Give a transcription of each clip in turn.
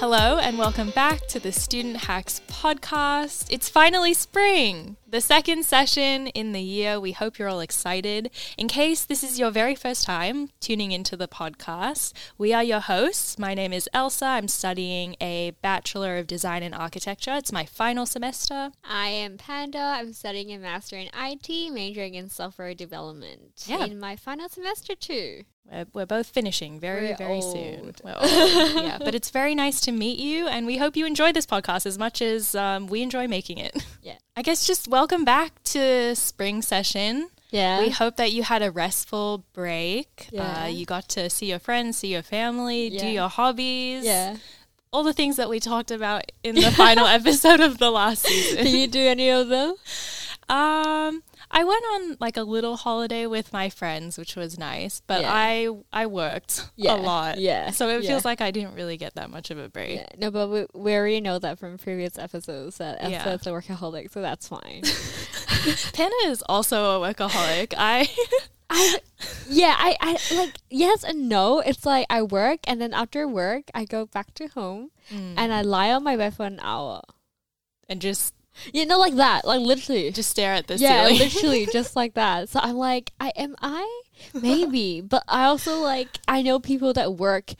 Hello, and welcome back to the Student Hacks podcast. It's finally spring, the second session in the year. We hope you're all excited. In case this is your very first time tuning into the podcast, we are your hosts. My name is Elsa. I'm studying a Bachelor of Design and Architecture. It's my final semester. I am Panda. I'm studying a Master in IT, majoring in software development. Yeah. In my final semester, too. We're, we're both finishing very, We're very soon. old. Old. yeah, but it's very nice to meet you, and we hope you enjoy this podcast as much as um, we enjoy making it. Yeah. I guess just welcome back to spring session. Yeah. We hope that you had a restful break. Yeah. Uh, you got to see your friends, see your family, do your hobbies. yeah. All the things that we talked about in the final episode of the last season. Did you do any of them? Um, I went on like a little holiday with my friends, which was nice, but Yeah. I I worked Yeah, a lot. yeah, So it yeah. feels like I didn't really get that much of a break. No, but we, we already know that from previous episodes that. Elsa's a workaholic, so that's fine. Panda is also a workaholic. I I yeah, I, I like yes and no. It's like I work and then after work I go back to home hmm. and I lie on my bed for an hour. and just You know, like that, like literally. just stare at the yeah, ceiling. literally just like that. So I'm like, I am I maybe, but I also like I know people that work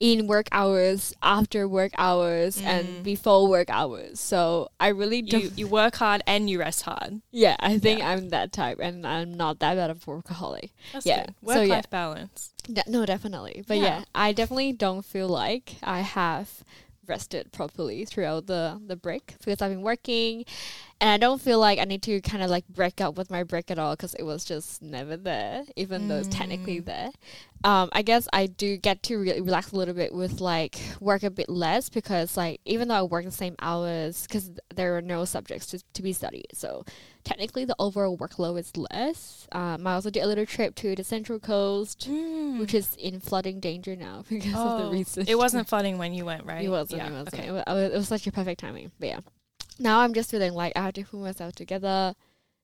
in work hours, after work hours, Mm. and before work hours. So I really you don't. you work hard and you rest hard. yeah, I think Yeah. I'm that type, and I'm not that bad of a workaholic. That's Yeah, good. so Work yeah. life balance. De- no, definitely. But Yeah. yeah. I definitely don't feel like I have rested properly throughout the the break because I've been working and I don't feel like I need to kind of like break up with my break at all because it was just never there even though it's technically Mm. there. Um, I guess I do get to re- relax a little bit with like work a bit less because like even though I work the same hours because there are no subjects to, to be studied so technically the overall workload is less. Um, I also did a little trip to the Central Coast which is in flooding danger now because of the recent. It wasn't flooding when you went, right? It wasn't. Yeah, it wasn't. okay. It, was, it was such a perfect timing. But yeah, now I'm just feeling like I have to pull myself together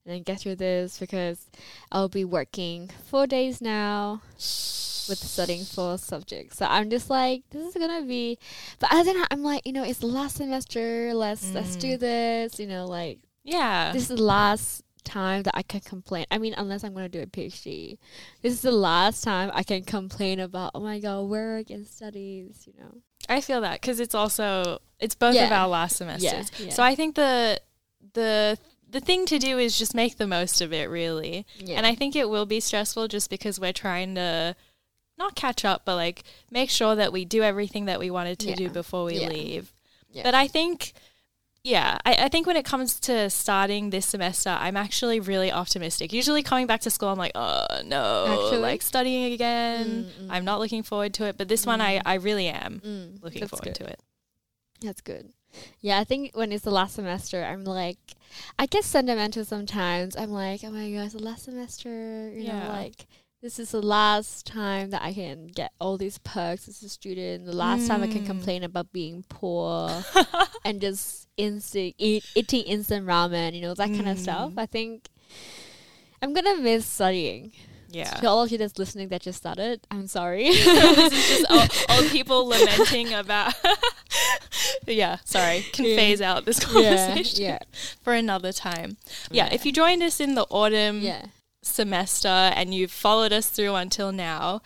and then get through this because I'll be working four days now with studying four subjects. So I'm just like, this is gonna be. But then I'm like, you know, it's the last semester. Let's let's do this. You know, like Yeah. this is the last time that I can complain. I mean, unless I'm going to do a PhD. This is the last time I can complain about, oh my God, work and studies, you know. I feel that because it's also it's both of our last semesters. yeah. So I think the the the thing to do is just make the most of it, really. Yeah. And I think it will be stressful just because we're trying to not catch up, but like make sure that we do everything that we wanted to do before we Yeah. leave. Yeah. But I think, yeah, I, I think when it comes to starting this semester, I'm actually really optimistic. Usually coming back to school, I'm like, oh no, Actually? like studying again. Mm, mm. I'm not looking forward to it. But this one, I, Mm. I really am Mm, looking that's forward good. to it. That's good. Yeah, I think when it's the last semester, I'm like, I get sentimental sometimes. I'm like, oh my god, it's the last semester. You Yeah. know, like this is the last time that I can get all these perks as a student. The last time I can Mm. complain about being poor and just instant eat, eating instant ramen. You know that kind of stuff. Mm. I think I'm gonna miss studying. Yeah. To all of you that's listening that just started, I'm sorry. this is just old, old people lamenting about. yeah, sorry. Can Yeah. phase out this yeah, conversation yeah, for another time. Yeah, Yeah. if you joined us in the autumn yeah. Semester and you've followed us through until now,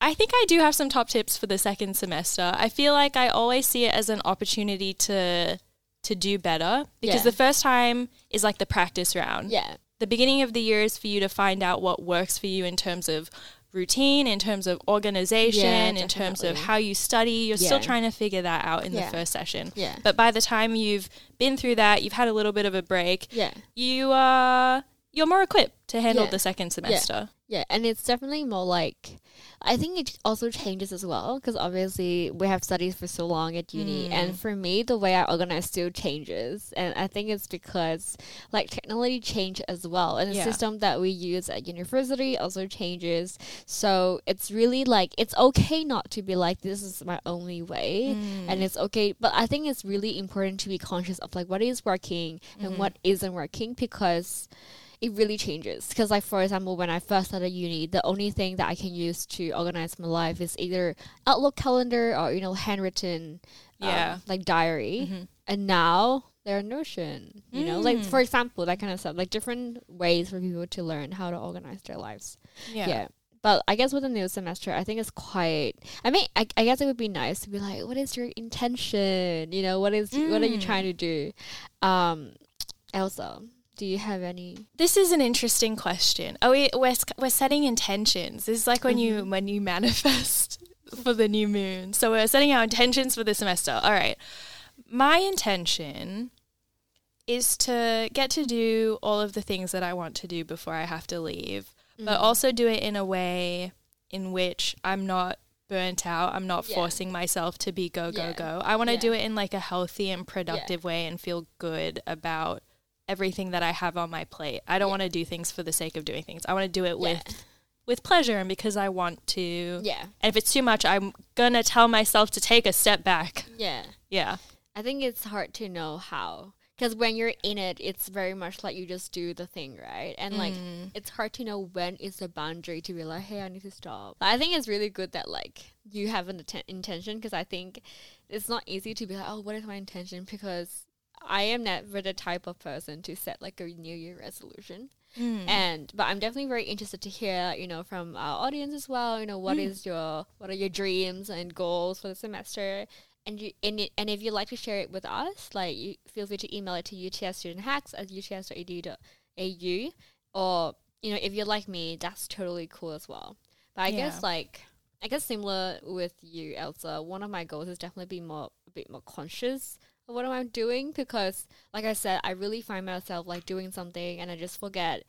I think I do have some top tips for the second semester. I feel like I always see it as an opportunity to to do better because Yeah. the first time is like the practice round Yeah, the beginning of the year is for you to find out what works for you in terms of routine, in terms of organization, Yeah, in terms of how you study. You're still trying to figure that out in Yeah. the first session. yeah, But by the time you've been through that, you've had a little bit of a break, yeah. you uh you're more equipped to handle Yeah. the second semester. Yeah, and it's definitely more like I think it also changes as well because obviously we have studies for so long at uni, Mm. and for me, the way I organize still changes, and I think it's because like technology change as well, and the Yeah. system that we use at university also changes. So it's really like it's okay not to be like this is my only way, Mm. and it's okay, but I think it's really important to be conscious of like what is working and Mhm. what isn't working because it really changes. Because, like, for example, when I first started uni, the only thing that I can use to organize my life is either Outlook calendar or, you know, handwritten, um, Yeah. like diary. Mhm. And now there are Notion, you know, like, Mm. for example, that kind of stuff, like different ways for people to learn how to organize their lives. Yeah. Yeah. But I guess with the new semester, I think it's quite. I mean, I, I guess it would be nice to be like, what is your intention? You know, what is what are you Mm. trying to do? Um, Elsa, do you have any? This is an interesting question. Oh, we, we're we're setting intentions. This is like when you Mhm. when you manifest for the new moon. So we're setting our intentions for the semester. All right. My intention is to get to do all of the things that I want to do before I have to leave, but Mm. also do it in a way in which I'm not burnt out. I'm not Yeah. forcing myself to be go go Yeah. go. I want to Yeah. do it in like a healthy and productive way and feel good about everything that I have on my plate. I don't Yeah. want to do things for the sake of doing things. I want to do it with Yeah. with pleasure and because I want to. Yeah, And if it's too much, I'm gonna tell myself to take a step back. yeah. Yeah. I think it's hard to know how. Because when you're in it, it's very much like you just do the thing, right? And like, Mm. it's hard to know when is the boundary to be like, hey, I need to stop. But I think it's really good that like you have an atten- intention because I think it's not easy to be like, oh, what is my intention? Because I am never the type of person to set like a New Year resolution. Mm. And but I'm definitely very interested to hear, you know, from our audience as well. You know, what Mm. is your what are your dreams and goals for the semester? And you and, it, and if you'd like to share it with us, like you feel free to email it to utstudent.hacks at uts.edu.au or you know, if you're like me, that's totally cool as well. But I Yeah. guess like I guess similar with you, Elsa, one of my goals is definitely be more a bit more conscious what am I doing because like I said, I really find myself like doing something and I just forget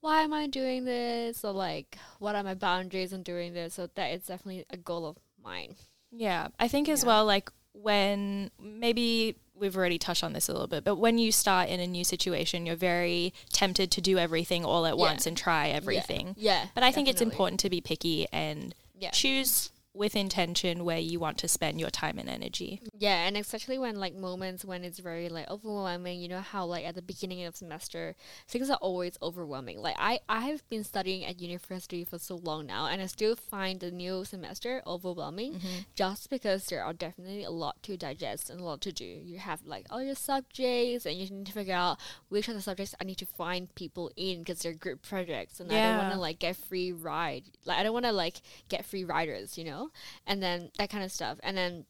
why am I doing this or like what are my boundaries on doing this. So that is definitely a goal of mine. Yeah, I think as Yeah. well, like when maybe we've already touched on this a little bit, but when you start in a new situation, you're very tempted to do everything all at Yeah. once and try everything. Yeah. But I think it's important to be picky and Yeah. choose with intention where you want to spend your time and energy. Yeah, and especially when like moments when it's very like overwhelming, you know how like at the beginning of semester things are always overwhelming. Like I I have been studying at university for so long now and I still find the new semester overwhelming mm-hmm. just because there are definitely a lot to digest and a lot to do. You have like all your subjects and you need to figure out which of the subjects I need to find people in because they're group projects and I don't want to like get free ride. Like I don't want to like get free riders, you know? And then that kind of stuff. And then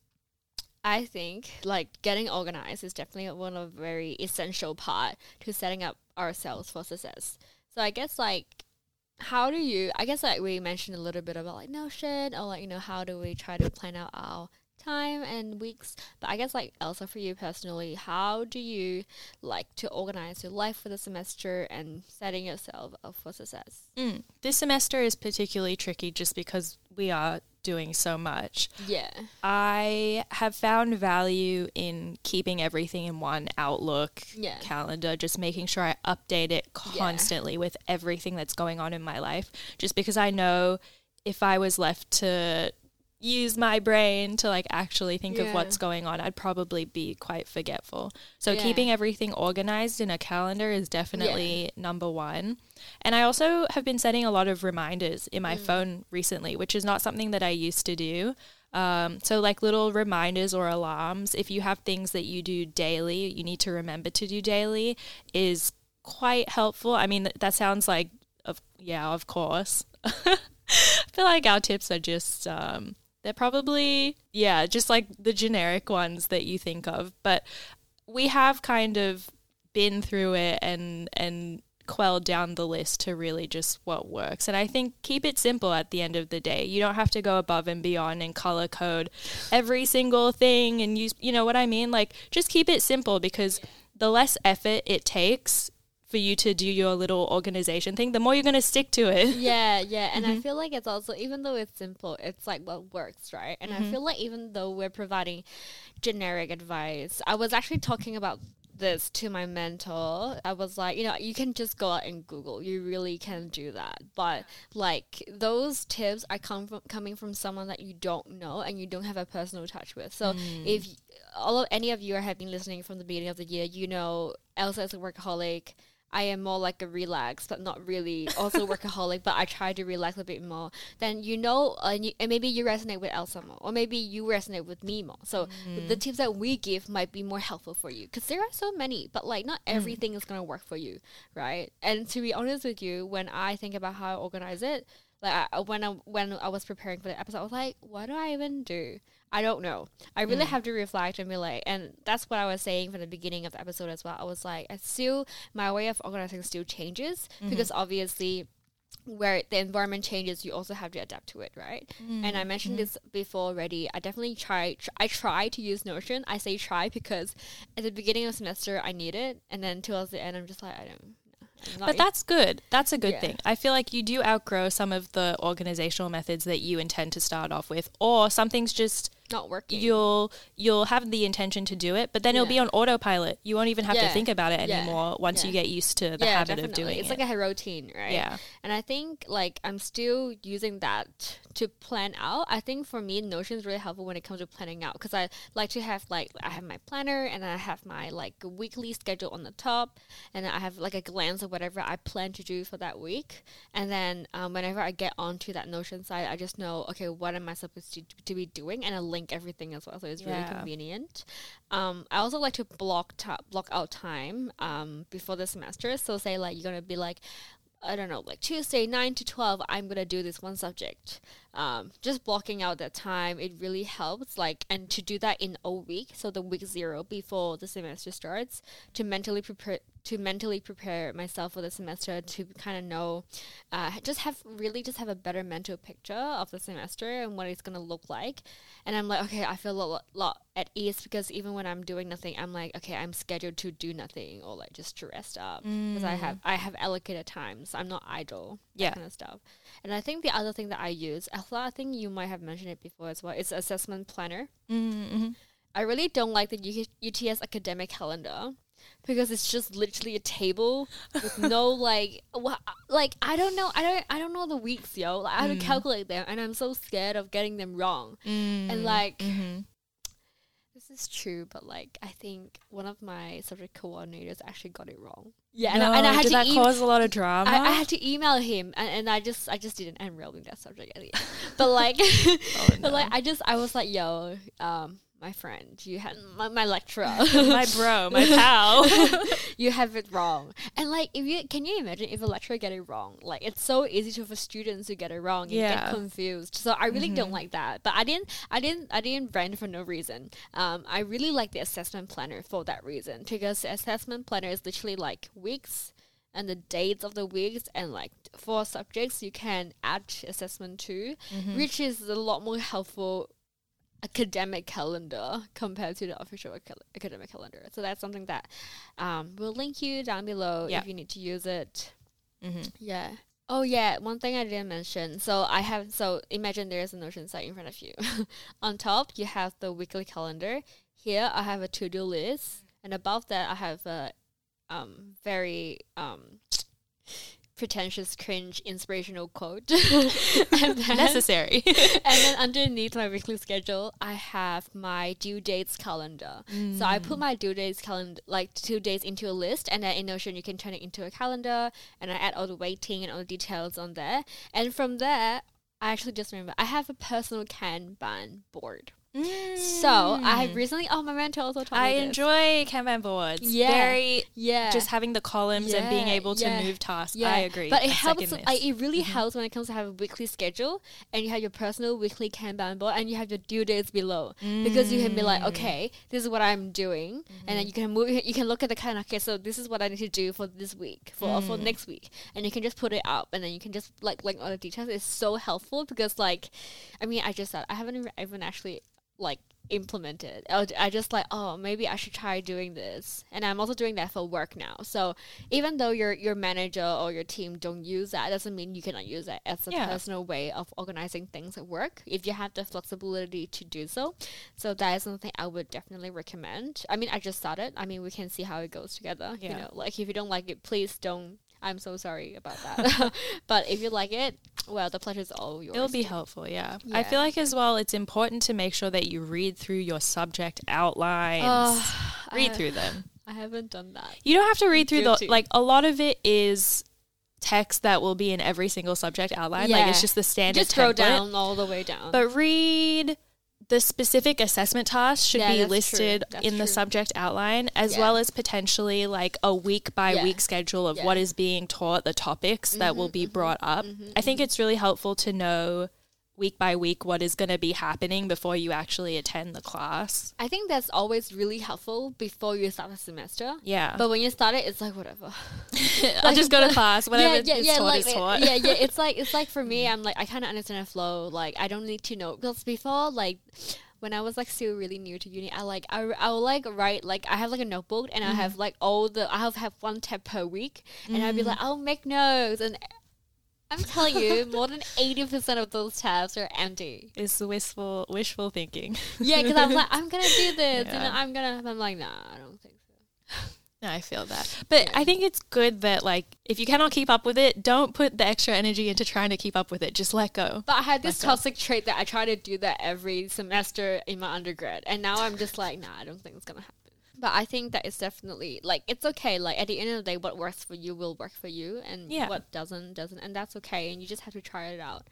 I think like getting organized is definitely one of very essential part to setting up ourselves for success. So I guess like how do you I guess like we mentioned a little bit about like Notion or like you know how do we try to plan out our time and weeks but I guess like Elsa for you personally how do you like to organize your life for the semester and setting yourself up for success Mm. This semester is particularly tricky just because we are doing so much. yeah I have found value in keeping everything in one Outlook yeah calendar, just making sure I update it Yeah. constantly with everything that's going on in my life. Just because I know if I was left to use my brain to like actually think of what's going on, I'd probably be quite forgetful. So Yeah. keeping everything organized in a calendar is definitely number one. And I also have been setting a lot of reminders in Mm. my phone recently, which is not something that I used to do. Um, so, like little reminders or alarms, if you have things that you do daily, you need to remember to do daily, is quite helpful. I mean, th- that sounds like, of yeah, of course. I feel like our tips are just, um, they're probably, yeah, just like the generic ones that you think of. But we have kind of been through it and, and, quelled down the list to really just what works. And I think keep it simple at the end of the day. You don't have to go above and beyond and color code every single thing and use, you know what I mean? Like just keep it simple because the less effort it takes for you to do your little organization thing, the more you're going to stick to it. yeah yeah and Mm-hmm. i feel like it's also even though it's simple it's like what works right and Mm-hmm. i feel like even though we're providing generic advice i was actually talking about this to my mentor i was like you know you can just go out and google you really can do that but like those tips are come from coming from someone that you don't know and you don't have a personal touch with so Mm. if all of any of you have been listening from the beginning of the year you know elsa is a workaholic I am more like a relax, but not really also workaholic, but I try to relax a bit more, then you know, uh, and, you, and maybe you resonate with Elsa more, or maybe you resonate with me more. So the tips that we give might be more helpful for you because there are so many, but like not everything is gonna work for you, right? And to be honest with you, when I think about how I organize it, like I, when I when I was preparing for the episode, I was like, what do I even do? I don't know. I really mm. have to reflect and be like, and that's what I was saying from the beginning of the episode as well. I was like, I still my way of organizing still changes mm-hmm. because obviously where the environment changes, you also have to adapt to it, right? And I mm-hmm. mentioned mm-hmm. this before already. I definitely try. Tr- I try to use Notion. I say try because at the beginning of the semester I need it, and then towards the end I'm just like I don't. But that's good. That's a good Yeah. thing. I feel like you do outgrow some of the organizational methods that you intend to start off with, or something's just not working. you'll you'll have the intention to do it, but then it'll be on autopilot. You won't even have to think about it Yeah. anymore once you get used to the yeah, habit definitely. of doing it's it. It's like a routine, right? yeah. And I think like I'm still using that to plan out. I think for me, Notion is really helpful when it comes to planning out because I like to have like I have my planner and I have my like weekly schedule on the top, and I have like a glance of whatever I plan to do for that week. And then um, whenever I get onto that Notion side, I just know okay, what am I supposed to, to be doing, and I link everything as well. So it's really convenient. Um, I also like to block ta- block out time um, before the semester. So say like you're gonna be like I don't know, like Tuesday, 9 to 12, I'm going to do this one subject. Um, just blocking out that time, it really helps. Like, and to do that in a week, so the week zero before the semester starts, to mentally prepare, to mentally prepare myself for the semester, to kind of know, uh, just have really just have a better mental picture of the semester and what it's going to look like. And I'm like, okay, I feel a lot, lot at ease because even when I'm doing nothing, I'm like, okay, I'm scheduled to do nothing or like just to rest up because I have I have allocated times. I'm not idle. Yeah. kind of stuff. And I think the other thing that I use, I think you might have mentioned it before as well. It's assessment planner. Mm-hmm. I really don't like the U- UTS academic calendar because it's just literally a table with no like wha- like I don't know I don't I don't know the weeks yo like, I don't calculate them and I'm so scared of getting them wrong and like Mm-hmm. this is true but like I think one of my subject coordinators actually got it wrong yeah and, I, and I had did to that em- cause a lot of drama? I, I had to email him and, and I just I just didn't enroll in that subject at the end. But like Oh, but like I just I was like, yo, um, my friend, you had my, my lecturer. my bro, my pal. you have it wrong. And like if you can you imagine if a lecturer get it wrong? Like it's so easy to for students to get it wrong and Yeah. get confused. So I really don't like that. But I didn't I didn't I didn't rant for no reason. Um I really like the assessment planner for that reason. Because the assessment planner is literally like weeks and the dates of the weeks and like for subjects you can add assessment to, which is a lot more helpful academic calendar compared to the official aca- academic calendar. So that's something that um, we'll link you down below if you need to use it. mm-hmm. Yeah. Oh yeah, one thing I didn't mention. So I have so imagine there's a Notion site in front of you. On top you have the weekly calendar. Here I have a to-do list, and above that I have a um, very um, pretentious, cringe, inspirational quote. and then, Necessary. and then underneath my weekly schedule, I have my due dates calendar. So I put mm. my due dates calendar, like due dates, into a list, and then in Notion you can turn it into a calendar, and I add all the weighting and all the details on there. And from there, I actually just remember I have a personal Kanban board. So I have mm. recently, oh my mentor also told I me this. enjoy Kanban boards. Yeah. Very yeah just having the columns and being able to yeah, move tasks. Yeah, I agree. But it I helps. I, this. it really mm-hmm. helps when it comes to have a weekly schedule and you have your personal weekly Kanban board and you have your due dates below because you can be like, mm. okay, this is what I'm doing, and then mm-hmm. you can move. You can look at the calendar. Okay, so this is what I need to do for this week, for or for mm. next week, and you can just put it up, and then you can just like link all the details. It's so helpful because like, I mean, I just thought I haven't even actually like implemented. I I just like, oh, maybe I should try doing this. And I'm also doing that for work now. So even though your your manager or your team don't use that, doesn't mean you cannot use that as a Yeah. personal way of organizing things at work if you have the flexibility to do so. So that is something I would definitely recommend. I mean, I just started. I mean, we can see how it goes together. You know, like if you don't like it, please don't. I'm so sorry about that. but if you like it, well, the pleasure is all yours. It'll be helpful, yeah. I feel like as well, it's important to make sure that you read through your subject outlines. Oh, read I- through them. I haven't done that. You don't have to read through the like a lot of it is text that will be in every single subject outline. Like it's just the standard Just scroll template. down all the way down. But read the specific assessment tasks should Yeah, be listed true. In the true. subject outline as Yeah. well as potentially like a week by Yeah. week schedule of what is being taught, the topics that will be mhm, brought up. mhm, I think it's really helpful to know week by week what is going to be happening before you actually attend the class. I think that's always really helpful before you start the semester. Yeah. But when you start it, it's like whatever. I'll just go to class. Whatever yeah, yeah, is yeah, taught like, is taught. yeah, yeah. It's like it's like for me, I'm like I kind of understand the flow. Like I don't need to know because before, like when I was like still really new to uni, I like I I will like write like I have like a notebook and Mm-hmm. I have like all the I have have one tab per week and I'd be Mm. like I'll make notes and. I'm telling you, more than eighty percent of those tabs are empty. It's wishful wishful thinking. Yeah, because I'm like, I'm gonna do this, Yeah. and I'm gonna. I'm like, nah, I don't think so. No, I feel that. But I think it's good that like if you cannot keep up with it, don't put the extra energy into trying to keep up with it. Just let go. But I had this Let go. toxic trait that I try to do that every semester in my undergrad, and now I'm just like, nah, I don't think it's gonna happen. But I think that it's definitely like it's okay. Like at the end of the day, what works for you will work for you, and Yeah. what doesn't doesn't, and that's okay. And you just have to try it out.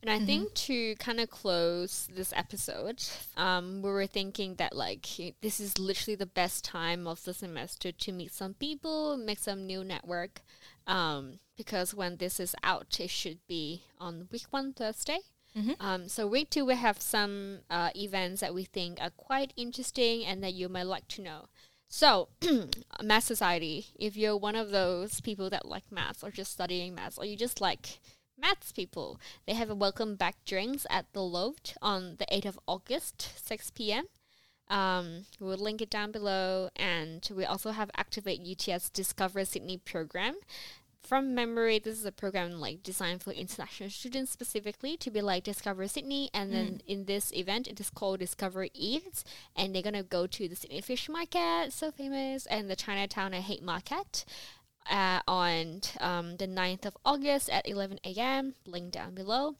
And Mm-hmm. I think to kind of close this episode, um, we were thinking that like this is literally the best time of the semester to meet some people, make some new network. Um, because when this is out, it should be on week one Thursday. Mhm. Um, so week two, we have some uh, events that we think are quite interesting and that you might like to know. So, Math Society, if you're one of those people that like maths or just studying maths, or you just like maths people, they have a welcome back drinks at the Loft on the 8th of August, 6 p.m. Um, we'll link it down below, and we also have Activate UTS Discover Sydney program. From memory, this is a program like designed for international students specifically to be like Discover Sydney, and then in this event, it is called Discover Eats, and they're gonna go to the Sydney Fish Market, so famous, and the Chinatown and Haymarket. Uh, on um, the 9th of August at 11 a.m. Link down below.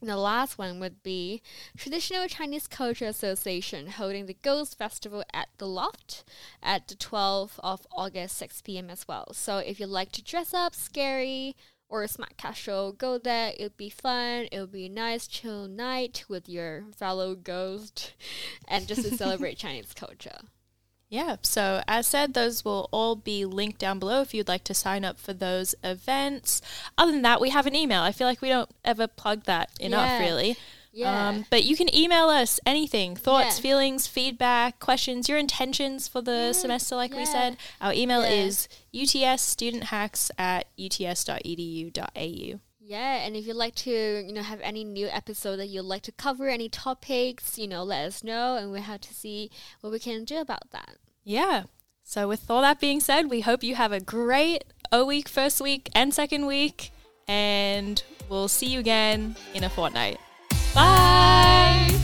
And the last one would be Traditional Chinese Culture Association holding the Ghost Festival at the Loft at the 12th of August, 6 p.m. as well. So if you like to dress up scary or smart casual, go there. It'll be fun. It'll be a nice, chill night with your fellow ghost and just to celebrate Chinese culture. Yeah. So as said, those will all be linked down below if you'd like to sign up for those events. Other than that, we have an email. I feel like we don't ever plug that enough, Yeah. really. Yeah. Um, but you can email us anything thoughts, Yeah. feelings, feedback, questions, your intentions for the Yeah, semester, like we said. Our email is utsstudenthacks at uts.edu.au. Yeah, and if you'd like to, you know, have any new episode that you'd like to cover, any topics, you know, let us know, and we'll have to see what we can do about that. Yeah. So, with all that being said, we hope you have a great O week, first week, and second week. And we'll see you again in a fortnight. Bye.